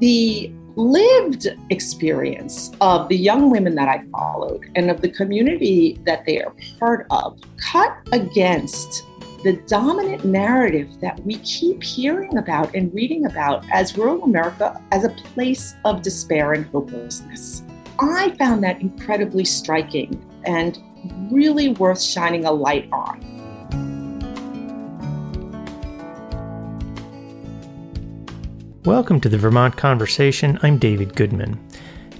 the lived experience of the young women that I followed and of the community that they are part of cut against the dominant narrative that we keep hearing about and reading about as rural America as a place of despair and hopelessness. I found that incredibly striking and really worth shining a light on. Welcome to the Vermont Conversation. I'm David Goodman.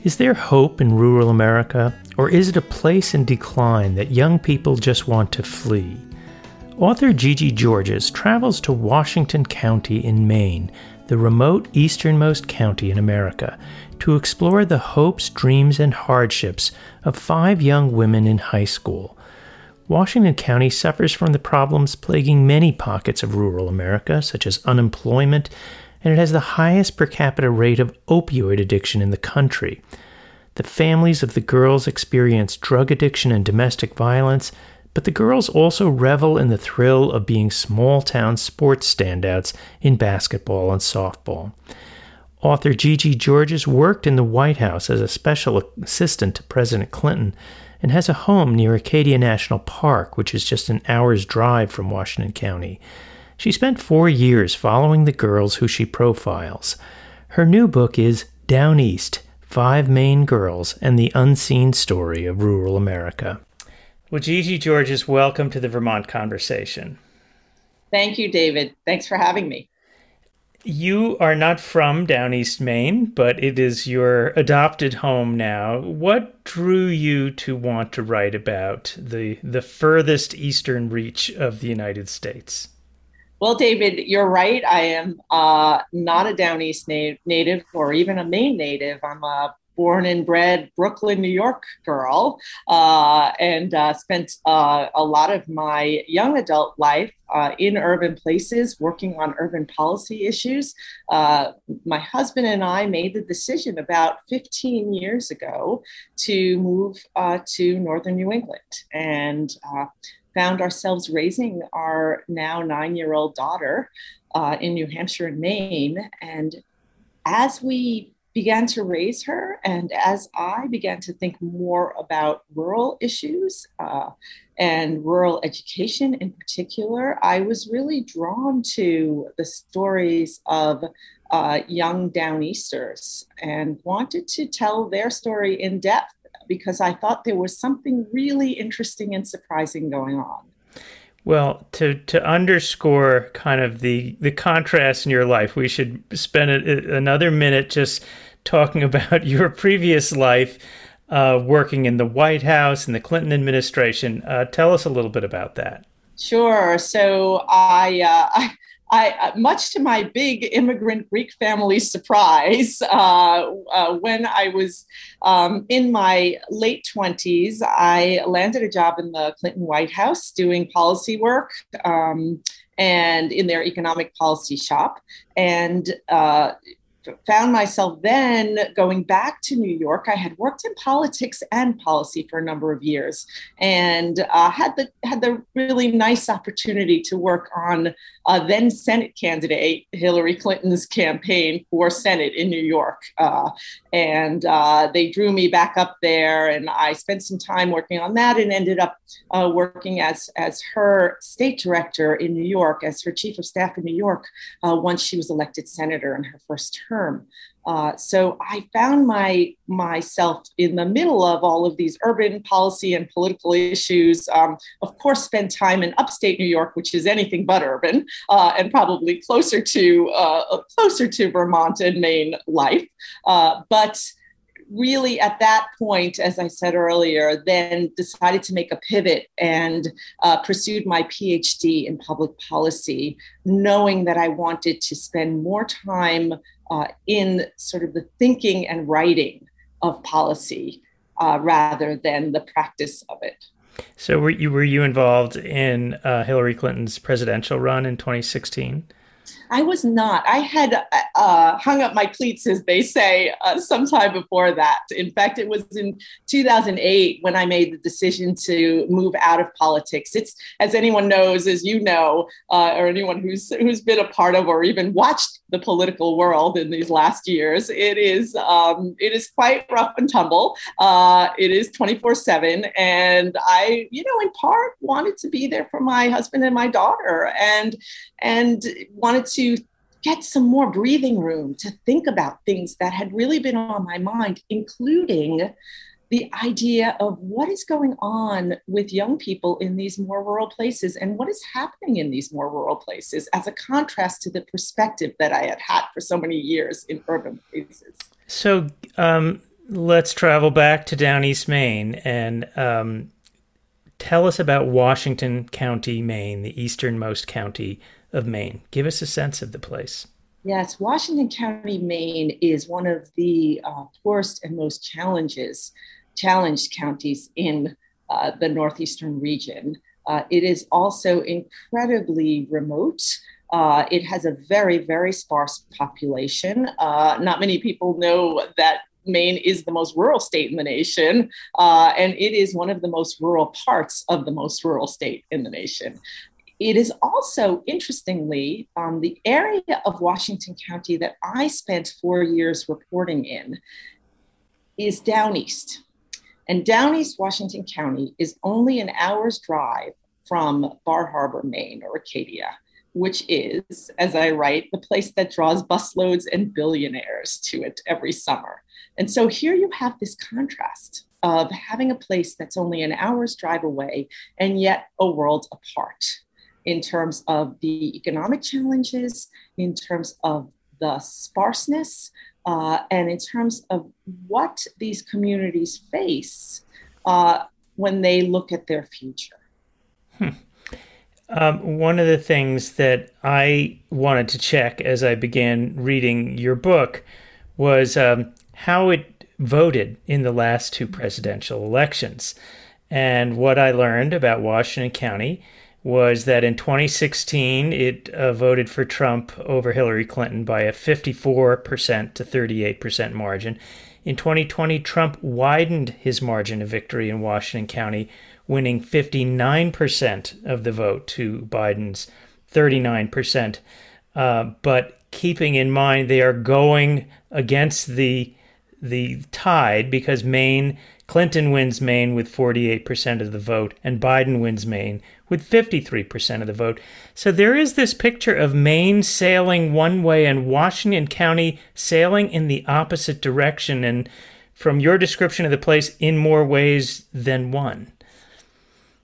Is there hope in rural America, or is it a place in decline that young people just want to flee? Author Gigi Georges travels to Washington County in Maine, the remote easternmost county in America, to explore the hopes, dreams, and hardships of five young women in high school. Washington County suffers from the problems plaguing many pockets of rural America, such as unemployment, and it has the highest per capita rate of opioid addiction in the country. The families of the girls experience drug addiction and domestic violence, but the girls also revel in the thrill of being small town sports standouts in basketball and softball. Author Gigi Georges worked in the White House as a special assistant to President Clinton and has a home near Acadia National Park, which is just an hour's drive from Washington County. She spent four years following the girls who she profiles. Her new book is Down East Five Maine Girls and the Unseen Story of Rural America. Well, Gigi Georges, welcome to the Vermont Conversation. Thank you, David. Thanks for having me. You are not from down East Maine, but it is your adopted home now. What drew you to want to write about the the furthest eastern reach of the United States? Well, David, you're right. I am uh, not a down East na- native or even a Maine native. I'm a born and bred Brooklyn, New York girl, uh, and uh, spent uh, a lot of my young adult life uh, in urban places working on urban policy issues. Uh, my husband and I made the decision about 15 years ago to move uh, to northern New England and found ourselves raising our now nine year old daughter in New Hampshire and Maine. And as we began to raise her. And as I began to think more about rural issues uh, and rural education in particular, I was really drawn to the stories of uh, young Downeasters and wanted to tell their story in depth because I thought there was something really interesting and surprising going on. Well, to to underscore kind of the the contrast in your life, we should spend a, another minute just talking about your previous life uh, working in the White House and the Clinton administration. Uh, tell us a little bit about that. Sure. So I, uh, I I, uh, much to my big immigrant Greek family surprise, uh, uh, when I was um, in my late 20s, I landed a job in the Clinton White House doing policy work um, and in their economic policy shop. And uh, found myself then going back to New York. I had worked in politics and policy for a number of years, and uh, had the had the really nice opportunity to work on uh, then Senate candidate Hillary Clinton's campaign for Senate in New York. Uh, and uh, they drew me back up there, and I spent some time working on that, and ended up uh, working as as her state director in New York, as her chief of staff in New York, uh, once she was elected senator in her first term. Uh, so I found my myself in the middle of all of these urban policy and political issues. Um, of course, spend time in upstate New York, which is anything but urban, uh, and probably closer to uh, closer to Vermont and Maine life. Uh, but really at that point, as I said earlier, then decided to make a pivot and uh, pursued my PhD in public policy, knowing that I wanted to spend more time uh, in sort of the thinking and writing of policy uh, rather than the practice of it. So, were you were you involved in uh, Hillary Clinton's presidential run in 2016? I was not. I had uh, hung up my cleats, as they say, uh, sometime before that. In fact, it was in 2008 when I made the decision to move out of politics. It's, as anyone knows, as you know, uh, or anyone who's who's been a part of or even watched the political world in these last years, it is um, it is quite rough and tumble. Uh, it is 24 seven, and I, you know, in part wanted to be there for my husband and my daughter, and and wanted to get some more breathing room to think about things that had really been on my mind, including the idea of what is going on with young people in these more rural places and what is happening in these more rural places as a contrast to the perspective that I had had for so many years in urban places. So um, let's travel back to down East Maine and um, tell us about Washington County, Maine, the easternmost county of Maine. Give us a sense of the place. Yes, Washington County, Maine is one of the uh, poorest and most challenges, challenged counties in uh, the northeastern region. Uh, it is also incredibly remote. Uh, it has a very, very sparse population. Uh, not many people know that Maine is the most rural state in the nation, uh, and it is one of the most rural parts of the most rural state in the nation. It is also, interestingly, um, the area of Washington County that I spent four years reporting in is down east. And down east Washington County is only an hour's drive from Bar Harbor, Maine, or Acadia, which is, as I write, the place that draws busloads and billionaires to it every summer. And so here you have this contrast of having a place that's only an hour's drive away and yet a world apart in terms of the economic challenges, in terms of the sparseness, uh, and in terms of what these communities face uh, when they look at their future. Hmm. Um, one of the things that I wanted to check as I began reading your book was um, how it voted in the last two presidential elections. And what I learned about Washington County was that in 2016 it uh, voted for Trump over Hillary Clinton by a 54% to 38% margin. In 2020, Trump widened his margin of victory in Washington County, winning 59% of the vote to Biden's 39%. Uh, but keeping in mind they are going against the the tide because Maine Clinton wins Maine with 48% of the vote, and Biden wins Maine with 53% of the vote. So there is this picture of Maine sailing one way and Washington County sailing in the opposite direction. And from your description of the place, in more ways than one.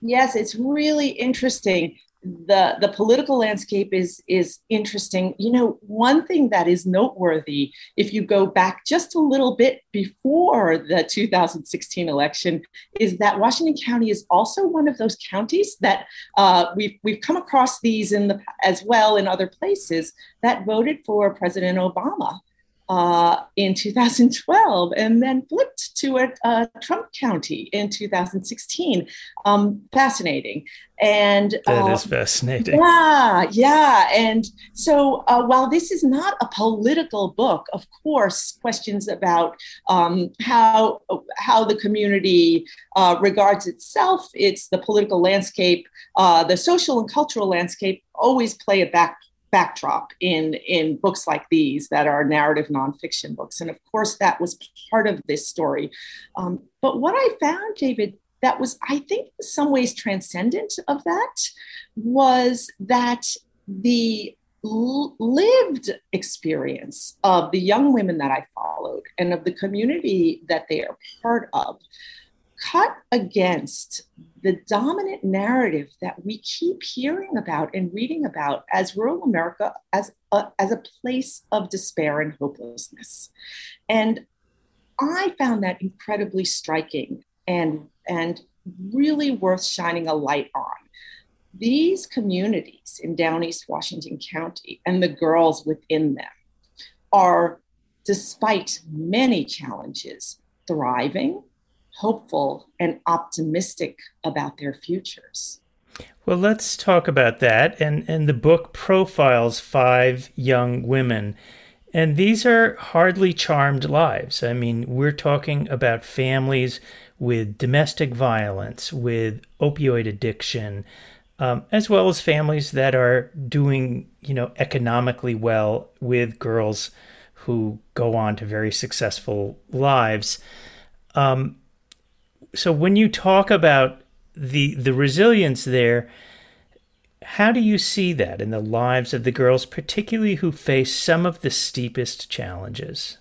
Yes, it's really interesting the the political landscape is is interesting. You know one thing that is noteworthy if you go back just a little bit before the 2016 election is that washington county is also one of those counties that uh, we've we've come across these in the as well in other places that voted for president obama uh, in 2012 and then flipped to a, a Trump County in 2016. Um, fascinating. And that uh, is fascinating. Yeah, yeah. And so uh, while this is not a political book, of course, questions about um, how how the community uh, regards itself, it's the political landscape, uh, the social and cultural landscape always play a back backdrop in in books like these that are narrative nonfiction books. And of course that was part of this story. Um, but what i found david that was i think in some ways transcendent of that was that the lived experience of the young women that i followed and of the community that they are part of cut against the dominant narrative that we keep hearing about and reading about as rural America as a, as a place of despair and hopelessness. And I found that incredibly striking and, and really worth shining a light on. These communities in Down East Washington County and the girls within them are, despite many challenges, thriving hopeful and optimistic about their futures. Well, let's talk about that. And, and the book profiles five young women. And these are hardly charmed lives. I mean, we're talking about families with domestic violence, with opioid addiction, um, as well as families that are doing, you know, economically well with girls who go on to very successful lives. Um, so when you talk about the the resilience there. How do you see that in the lives of the girls, particularly who face some of the steepest challenges?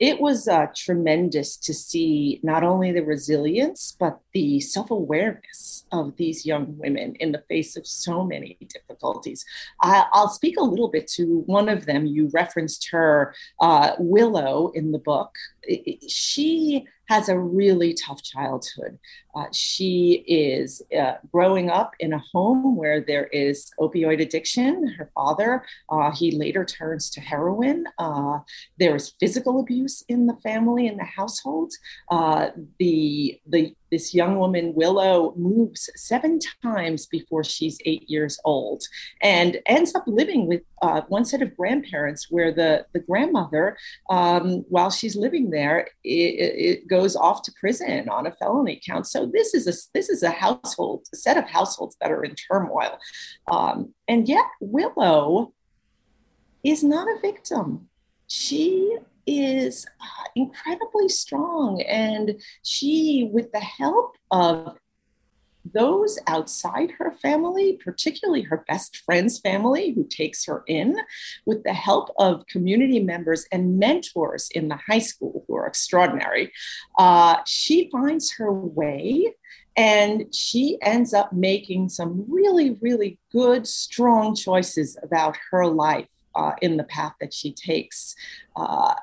It was uh, tremendous to see not only the resilience, but the self awareness of these young women in the face of so many difficulties. I, will speak a little bit to one of them. You referenced her, uh, Willow, in the book. She has a really tough childhood. Uh, she is uh, growing up in a home where there is opioid addiction. Her father, uh, he later turns to heroin. Uh, there is physical abuse in the family, in the household. Uh, the, the this young woman, Willow, moves seven times before she's eight years old and ends up living with uh, one set of grandparents where the, the grandmother, um, while she's living there, it, it, goes off to prison on a felony count. So this is a, this is a household, a set of households that are in turmoil. Um, and yet Willow is not a victim. She is uh, incredibly strong. And she, with the help of those outside her family, particularly her best friend's family, who takes her in, with the help of community members and mentors in the high school who are extraordinary, uh, she finds her way and she ends up making some really, really good, strong choices about her life uh, in the path that she takes. Uh,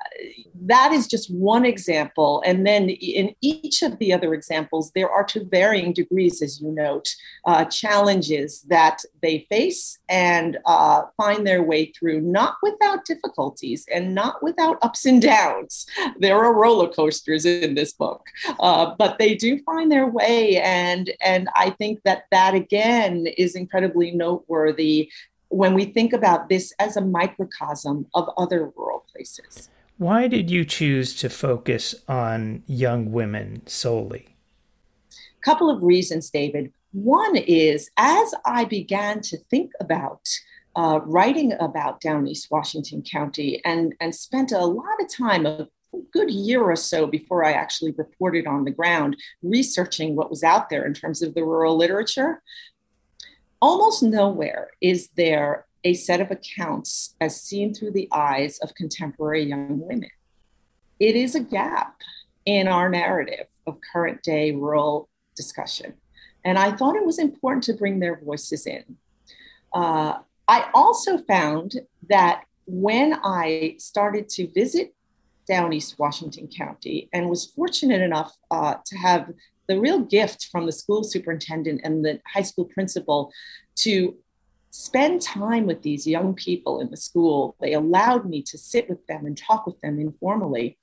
that is just one example. And then in each of the other examples, there are to varying degrees, as you note, uh, challenges that they face and uh, find their way through, not without difficulties and not without ups and downs. There are roller coasters in this book, uh, but they do find their way. And, and I think that that again is incredibly noteworthy when we think about this as a microcosm of other rural places. Why did you choose to focus on young women solely? A couple of reasons, David. One is as I began to think about uh, writing about down East Washington County and, and spent a lot of time, a good year or so before I actually reported on the ground, researching what was out there in terms of the rural literature almost nowhere is there a set of accounts as seen through the eyes of contemporary young women. It is a gap in our narrative of current day rural discussion. And I thought it was important to bring their voices in. Uh, I also found that when I started to visit down East Washington County and was fortunate enough uh, to have the real gift from the school superintendent and the high school principal to spend time with these young people in the school. They allowed me to sit with them and talk with them informally.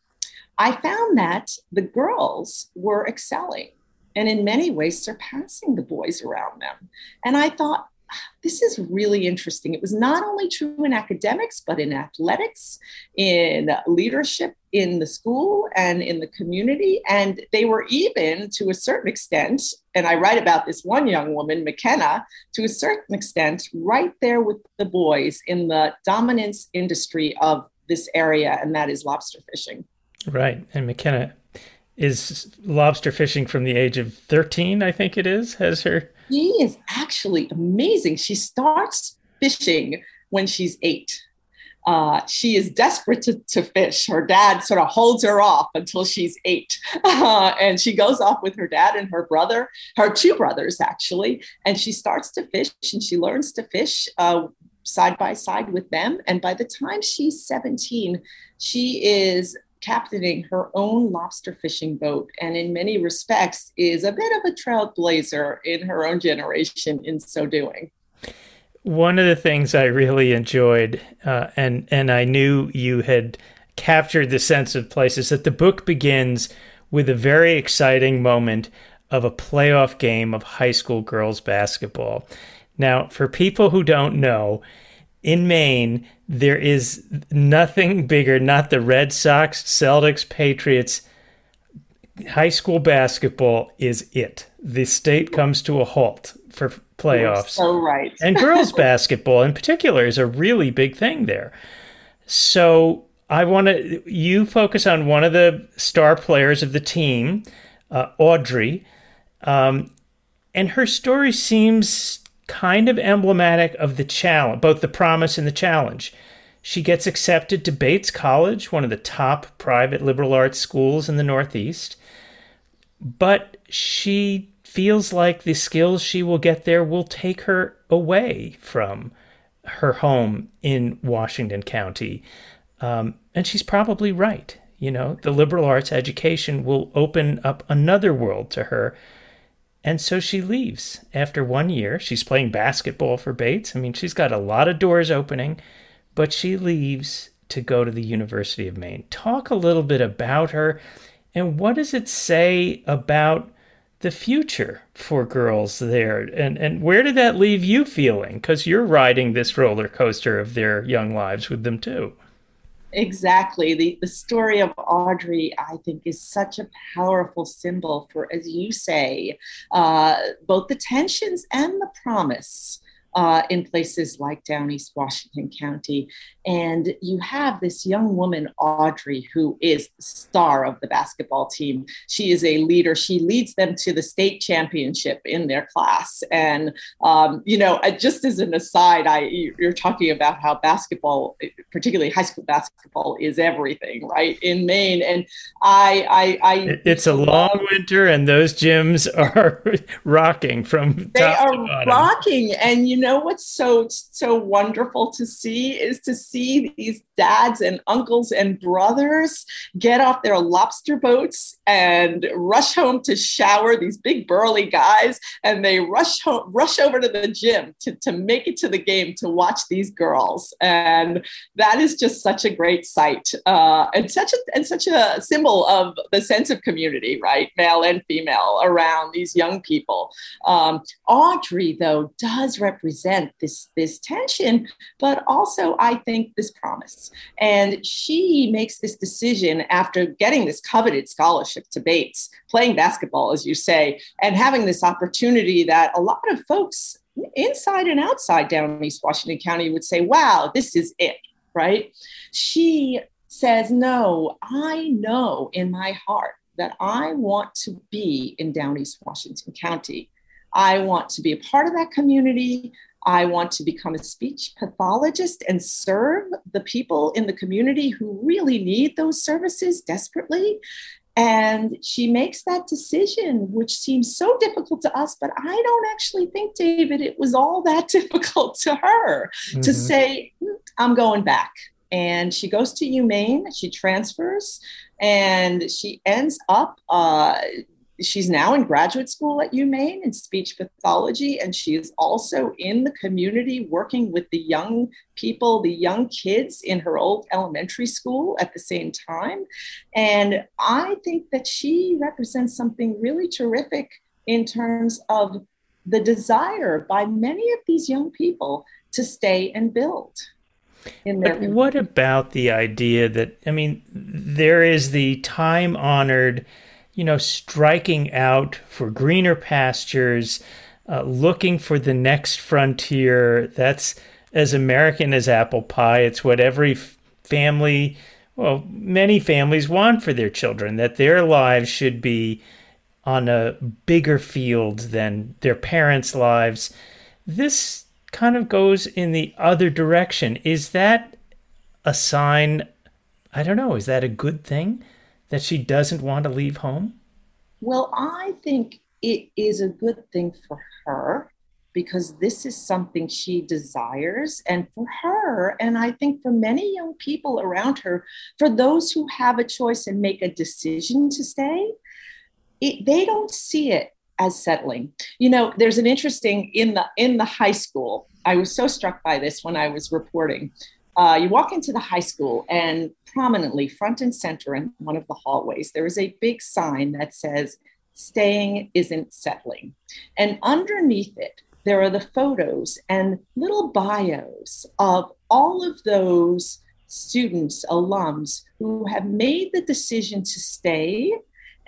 I found that the girls were excelling and in many ways surpassing the boys around them. And I thought, this is really interesting. It was not only true in academics, but in athletics, in leadership in the school and in the community. And they were even, to a certain extent, and I write about this one young woman, McKenna, to a certain extent, right there with the boys in the dominance industry of this area, and that is lobster fishing. Right. And McKenna is lobster fishing from the age of 13, I think it is, has her she is actually amazing. She starts fishing when she's eight. Uh, she is desperate to, to, fish. Her dad sort of holds her off until she's eight. Uh, and she goes off with her dad and her brother, her two brothers actually. And she starts to fish and she learns to fish uh, side by side with them. And by the time she's 17, she is captaining her own lobster fishing boat and in many respects is a bit of a trailblazer in her own generation in so doing one of the things i really enjoyed uh, and and i knew you had captured the sense of place is that the book begins with a very exciting moment of a playoff game of high school girls basketball. Now, for people who don't know, in Maine, there is nothing bigger, not the Red Sox, Celtics, Patriots. High school basketball is it. The state comes to a halt for playoffs. You're so right. and girls basketball in particular is a really big thing there. So I want to you focus on one of the star players of the team, uh, Audrey, um, and her story seems kind of emblematic of the challenge, both the promise and the challenge. She gets accepted to Bates College, one of the top private liberal arts schools in the Northeast, but she feels like the skills she will get there will take her away from her home in Washington County. Um, and she's probably right. You know, the liberal arts education will open up another world to her and so she leaves after one year. She's playing basketball for Bates. I mean, she's got a lot of doors opening, but she leaves to go to the University of Maine. Talk a little bit about her and what does it say about the future for girls there? And, and where did that leave you feeling? Because you're riding this roller coaster of their young lives with them too. Exactly. The, the story of Audrey, I think, is such a powerful symbol for, as you say, uh, both the tensions and the promise uh, in places like down East Washington County. And you have this young woman, Audrey, who is the star of the basketball team. She is a leader. She leads them to the state championship in their class. And, um, you know, just as an aside, I, you're talking about how basketball, particularly high school basketball, is everything, right, in Maine. And I, I, I it's a long winter, and those gyms are rocking from they are rocking. And, you know, what's so, so wonderful to see is to see see these dads and uncles and brothers get off their lobster boats and rush home to shower these big burly guys. And they rush home, rush over to the gym to, to make it to the game to watch these girls. And that is just such a great sight uh, and such a and such a symbol of the sense of community right? Male and female around these young people. Um, audrey though does represent this this tension but also i think this promise and she makes this decision after getting this coveted scholarship to Bates, playing basketball, as you say, and having this opportunity that a lot of folks inside and outside down East Washington County would say, wow, this is it, right? She says, no, I know in my heart that I want to be in Down East Washington County. I want to be a part of that community. I want to become a speech pathologist and serve the people in the community who really need those services desperately. And she makes that decision, which seems so difficult to us, but I don't actually think, David, it was all that difficult to her mm-hmm. to say, I'm going back. And she goes to UMaine, she transfers, and she ends up uh, she's now in graduate school at UMaine in speech pathology, and she is also in the community working with the young people, the young kids in her old elementary school at the same time. And I think that she represents something really terrific in terms of the desire by many of these young people to stay and build. But what about the idea that, I mean, there is the time honored you know, striking out for greener pastures, uh, looking for the next frontier. That's as American as apple pie. It's what every family, well, many families want for their children, that their lives should be on a bigger field than their parents' lives. This kind of goes in the other direction. Is that a sign? I don't know. Is that a good thing? That she doesn't want to leave home? Well, I think it is a good thing for her because this is something she desires. And for her, and I think for many young people around her, for those who have a choice and make a decision to stay, it, they don't see it as settling. You know, there's an interesting in the in the high school. I was so struck by this when I was reporting. Uh, you walk into the high school, and prominently, front and center in one of the hallways, there is a big sign that says staying isn't settling. And underneath it, there are the photos and little bios of all of those students, alums who have made the decision to stay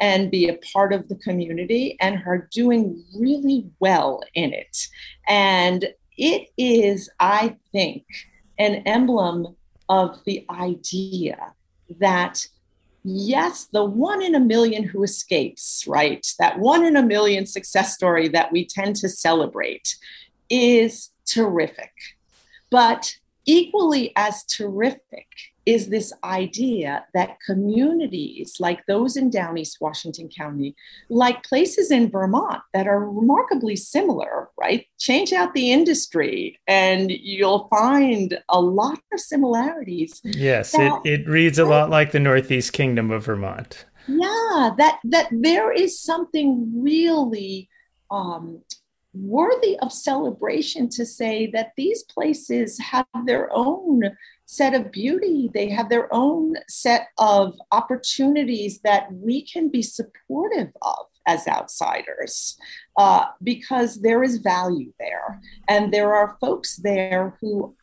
and be a part of the community and are doing really well in it. And it is, I think, an emblem of the idea that yes, the one in a million who escapes, right? That one in a million success story that we tend to celebrate is terrific. But equally as terrific is this idea that communities like those in down east Washington County, like places in Vermont that are remarkably similar, right? Change out the industry and you'll find a lot of similarities. Yes, that, it, it reads a lot like the Northeast Kingdom of Vermont. Yeah, that that there is something really um, worthy of celebration to say that these places have their own set of beauty. They have their own set of opportunities that we can be supportive of as outsiders uh, because there is value there. And there are folks there who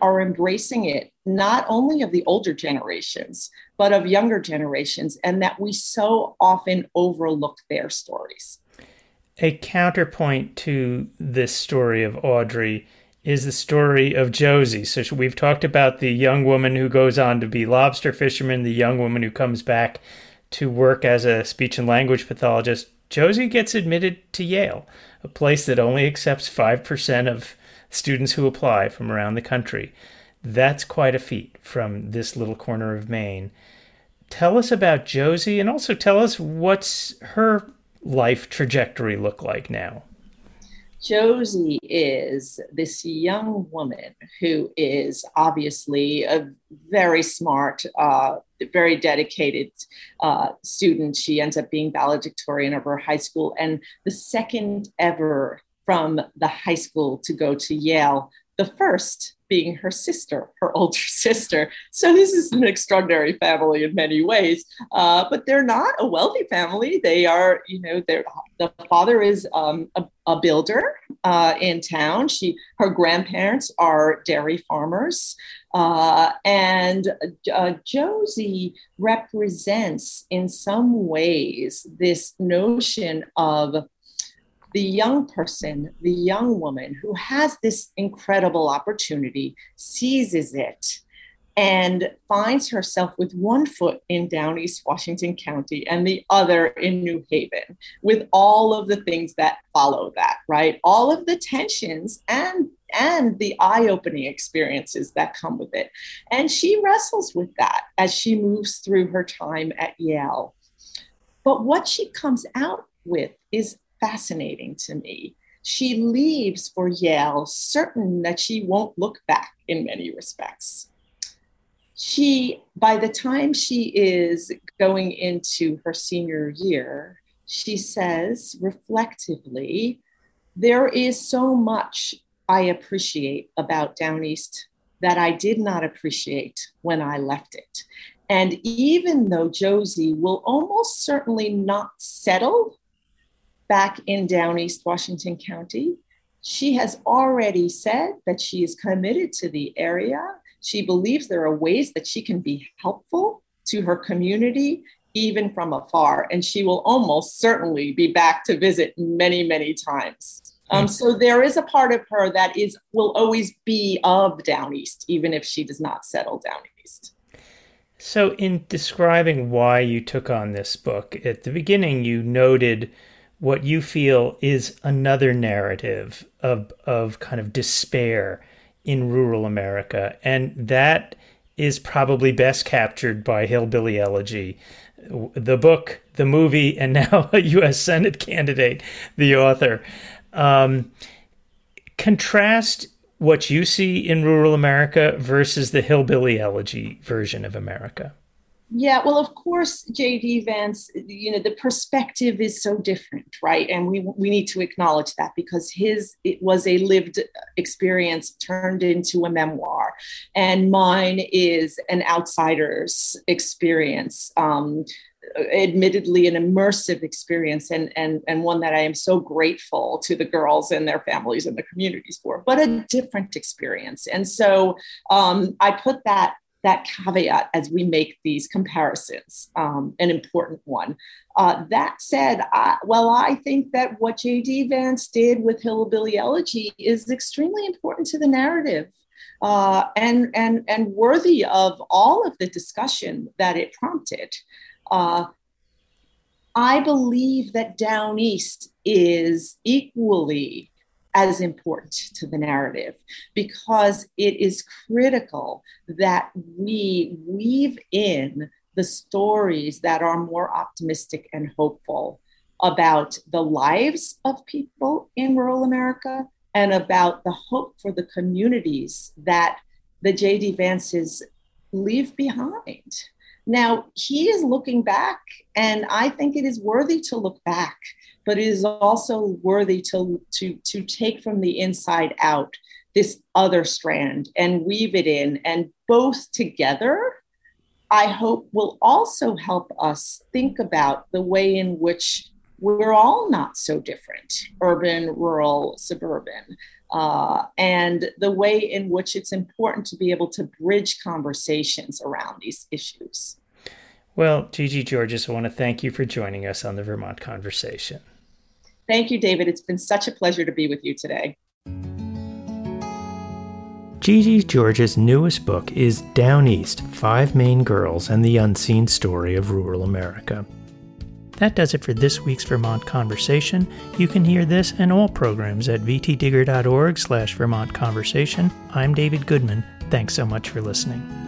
are embracing it, not only of the older generations, but of younger generations, and that we so often overlook their stories a counterpoint to this story of Audrey is the story of Josie. So we've talked about the young woman who goes on to be lobster fisherman, the young woman who comes back to work as a speech and language pathologist. Josie gets admitted to Yale, a place that only accepts 5% of students who apply from around the country. That's quite a feat from this little corner of Maine. Tell us about Josie and also tell us what's her life trajectory look like now? Josie is this young woman who is obviously a very smart, uh, very dedicated uh, student. She ends up being valedictorian of her high school and the second ever from the high school to go to Yale. The first being her sister, her older sister. So this is an extraordinary family in many ways, uh, but they're not a wealthy family. They are, you know, they're, the father is um, a, a, builder uh, in town. She, her grandparents are dairy farmers. Uh, and uh, Josie represents, in some ways, this notion of the young person, the young woman who has this incredible opportunity, seizes it, and finds herself with one foot in down East Washington County and the other in New Haven, with all of the things that follow that, right? All of the tensions and and the eye-opening experiences that come with it. And she wrestles with that as she moves through her time at Yale. But what she comes out with is fascinating to me. She leaves for Yale certain that she won't look back in many respects. She, by the time she is going into her senior year, she says reflectively, There is so much I appreciate about Down East that I did not appreciate when I left it. And even though Josie will almost certainly not settle back in down East Washington County. She has already said that she is committed to the area. She believes there are ways that she can be helpful to her community, even from afar. And she will almost certainly be back to visit many, many times. Um, hmm. so there is a part of her that is will always be of down east, even if she does not settle down east. So, in describing why you took on this book, at the beginning you noted what you feel is another narrative of of kind of despair in rural America, and that is probably best captured by Hillbilly Elegy, the book, the movie, and now a U.S. Senate candidate, the author. Um, contrast what you see in rural America versus the Hillbilly Elegy version of America. Yeah, well, of course, JD Vance, you know, the perspective is so different, right? And we we need to acknowledge that because his it was a lived experience turned into a memoir, and mine is an outsider's experience. Um, admittedly an immersive experience and, and, and one that I am so grateful to the girls and their families and the communities for, but a different experience. And so um, I put that that caveat as we make these comparisons, um, an important one. Uh, that said, I, well, I think that what J.D. Vance did with Hillbilly Elegy is extremely important to the narrative. Uh, and, and, and worthy of all of the discussion that it prompted. Uh, I believe that Down East is equally as important to the narrative because it is critical that we weave in the stories that are more optimistic and hopeful about the lives of people in rural America and about the hope for the communities that the J.D. Vances leave behind. Now, he is looking back, and I think it is worthy to look back but it is also worthy to, to, to take from the inside out this other strand and weave it in. And both together, I hope, will also help us think about the way in which we're all not so different urban, rural, suburban. Uh, and the way in which it's important to be able to bridge conversations around these issues. Well, Gigi Georges, I want to thank you for joining us on the Vermont Conversation. Thank you, David. It's been such a pleasure to be with you today. Gigi Georges' newest book is Down East Five Maine Girls and the Unseen Story of Rural America. That does it for this week's Vermont Conversation. You can hear this and all programs at vtdigger.org slash Vermont Conversation. I'm David Goodman. Thanks so much for listening.